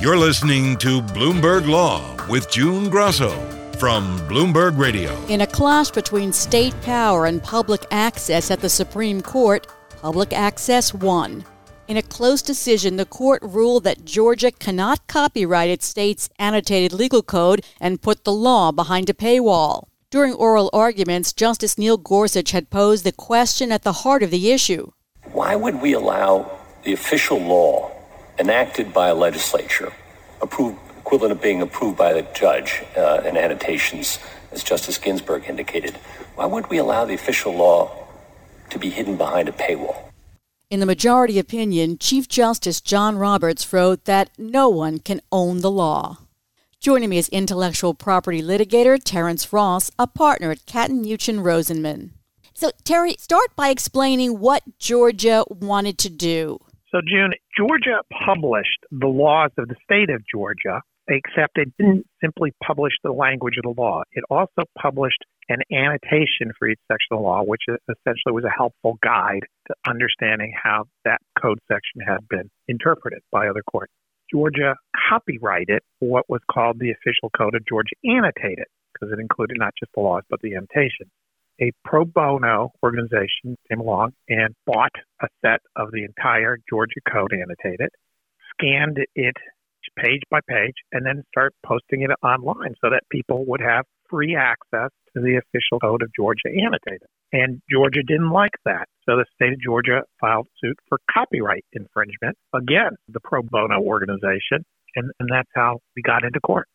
You're listening to Bloomberg Law with June Grasso from Bloomberg Radio. In a clash between state power and public access at the Supreme Court, public access won. In a close decision, the court ruled that Georgia cannot copyright its state's annotated legal code and put the law behind a paywall. During oral arguments, Justice Neil Gorsuch had posed the question at the heart of the issue. Why would we allow the official law enacted by a legislature, approved, equivalent of being approved by the judge uh, in annotations, as Justice Ginsburg indicated, why would we allow the official law to be hidden behind a paywall? In the majority opinion, Chief Justice John Roberts wrote that no one can own the law. Joining me is intellectual property litigator Terence Ross, a partner at Katten Muchin Rosenman. So, Terry, start by explaining what Georgia wanted to do. So, June, Georgia published the laws of the state of Georgia, except it didn't simply publish the language of the law. It also published an annotation for each section of the law, which essentially was a helpful guide to understanding how that code section had been interpreted by other courts. Georgia copyrighted what was called the official code of Georgia annotated, because it included not just the laws, but the annotation a pro bono organization came along and bought a set of the entire Georgia Code annotated, scanned it page by page, and then start posting it online so that people would have free access to the official code of Georgia annotated. And Georgia didn't like that. So the state of Georgia filed suit for copyright infringement against the pro bono organization. And, and that's how we got into court.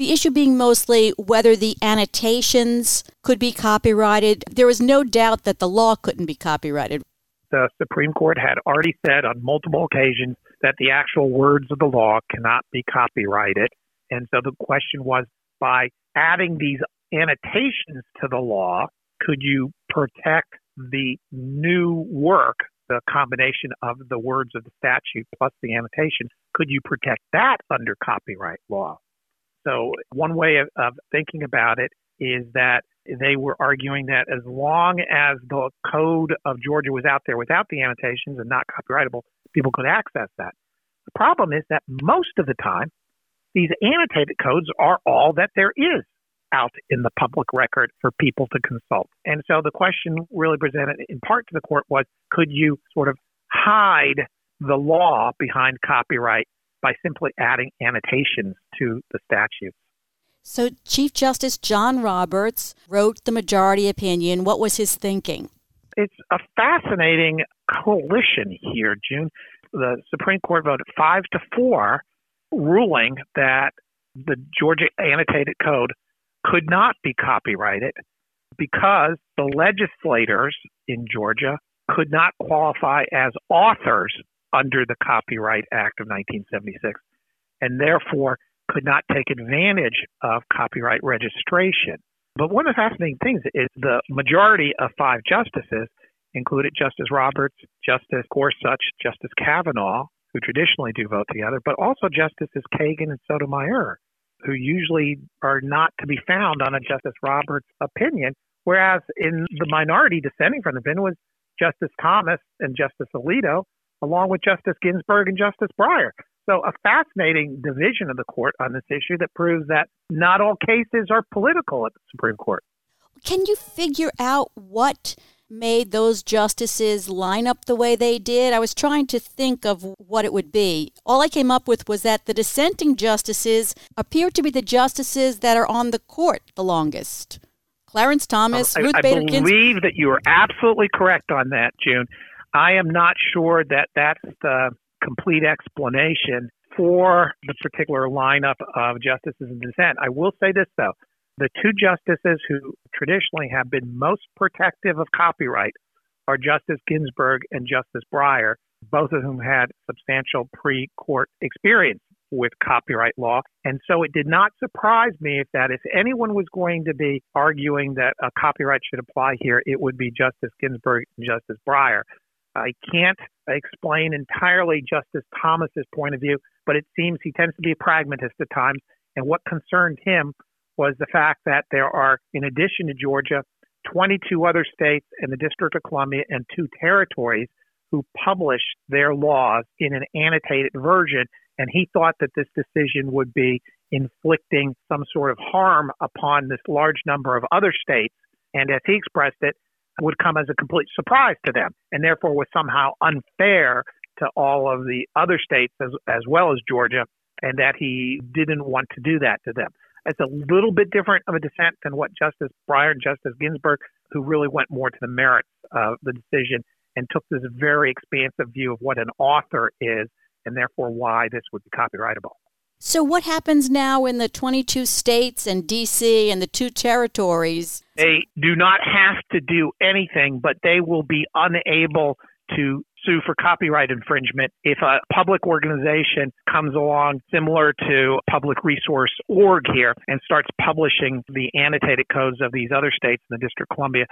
The issue being mostly whether the annotations could be copyrighted. There was no doubt that the law couldn't be copyrighted. The Supreme Court had already said on multiple occasions that the actual words of the law cannot be copyrighted. And so the question was by adding these annotations to the law, could you protect the new work, the combination of the words of the statute plus the annotation? Could you protect that under copyright law? So, one way of, of thinking about it is that they were arguing that as long as the code of Georgia was out there without the annotations and not copyrightable, people could access that. The problem is that most of the time, these annotated codes are all that there is out in the public record for people to consult. And so the question really presented in part to the court was could you sort of hide the law behind copyright by simply adding annotations to the statutes. So, Chief Justice John Roberts wrote the majority opinion. What was his thinking? It's a fascinating coalition here, June. The Supreme Court voted five to four, ruling that the Georgia Annotated Code could not be copyrighted because the legislators in Georgia could not qualify as authors under the Copyright Act of 1976 and therefore could not take advantage of copyright registration. But one of the fascinating things is the majority of five justices included Justice Roberts, Justice Gorsuch, Justice Kavanaugh, who traditionally do vote together, but also Justices Kagan and Sotomayor, who usually are not to be found on a Justice Roberts opinion, whereas in the minority dissenting from the opinion was Justice Thomas and Justice Alito, along with Justice Ginsburg and Justice Breyer. So, a fascinating division of the court on this issue that proves that not all cases are political at the Supreme Court. Can you figure out what made those justices line up the way they did? I was trying to think of what it would be. All I came up with was that the dissenting justices appear to be the justices that are on the court the longest. Clarence oh, Thomas, Ruth I, Bader Ginsburg. I believe that you are absolutely correct on that, June. I am not sure that that's the complete explanation for the particular lineup of justices in dissent. I will say this, though. The two justices who traditionally have been most protective of copyright are Justice Ginsburg and Justice Breyer, both of whom had substantial pre court experience with copyright law. And so it did not surprise me if that if anyone was going to be arguing that a copyright should apply here, it would be Justice Ginsburg and Justice Breyer. I can't explain entirely Justice Thomas's point of view, but it seems he tends to be a pragmatist at times. And what concerned him was the fact that there are, in addition to Georgia, 22 other states and the District of Columbia and two territories who publish their laws in an annotated version. And he thought that this decision would be inflicting some sort of harm upon this large number of other states. And as he expressed it, would come as a complete surprise to them and therefore was somehow unfair to all of the other states as, as well as Georgia, and that he didn't want to do that to them. It's a little bit different of a dissent than what Justice Breyer and Justice Ginsburg, who really went more to the merits of the decision and took this very expansive view of what an author is and therefore why this would be copyrightable. So, what happens now in the 22 states and DC and the two territories? They do not have to do anything, but they will be unable to sue for copyright infringement if a public organization comes along similar to Public Resource Org here and starts publishing the annotated codes of these other states in the District of Columbia.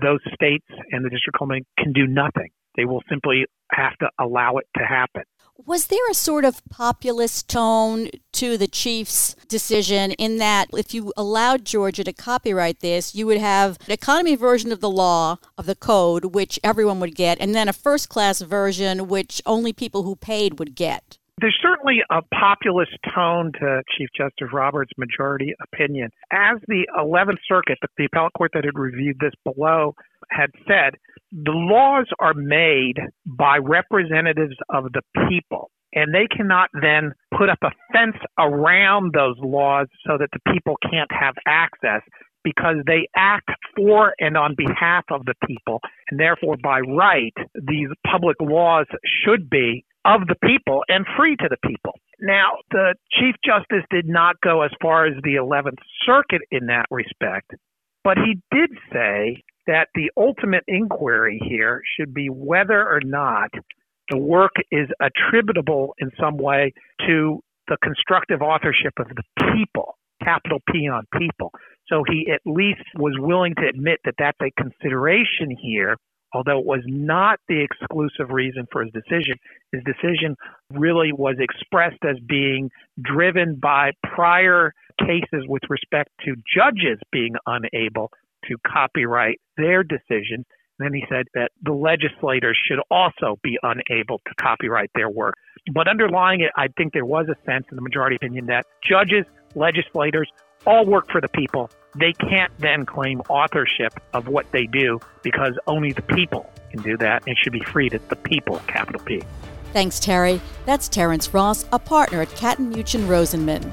Those states and the District of Columbia can do nothing. They will simply have to allow it to happen. Was there a sort of populist tone to the chief's decision in that if you allowed Georgia to copyright this, you would have an economy version of the law, of the code, which everyone would get, and then a first class version, which only people who paid would get? There's certainly a populist tone to Chief Justice Roberts' majority opinion. As the 11th Circuit, the appellate court that had reviewed this below, had said, the laws are made by representatives of the people. And they cannot then put up a fence around those laws so that the people can't have access because they act for and on behalf of the people. And therefore, by right, these public laws should be of the people and free to the people. Now, the Chief Justice did not go as far as the 11th Circuit in that respect, but he did say that the ultimate inquiry here should be whether or not the work is attributable in some way to the constructive authorship of the people, capital P on people. So he at least was willing to admit that that's a consideration here, although it was not the exclusive reason for his decision. His decision really was expressed as being driven by prior cases with respect to judges being unable to copyright their decisions. Then he said that the legislators should also be unable to copyright their work. But underlying it, I think there was a sense in the majority opinion that judges, legislators, all work for the people. They can't then claim authorship of what they do because only the people can do that and should be free to the people, capital P. Thanks, Terry. That's Terence Ross, a partner at Katten Muchin Rosenman.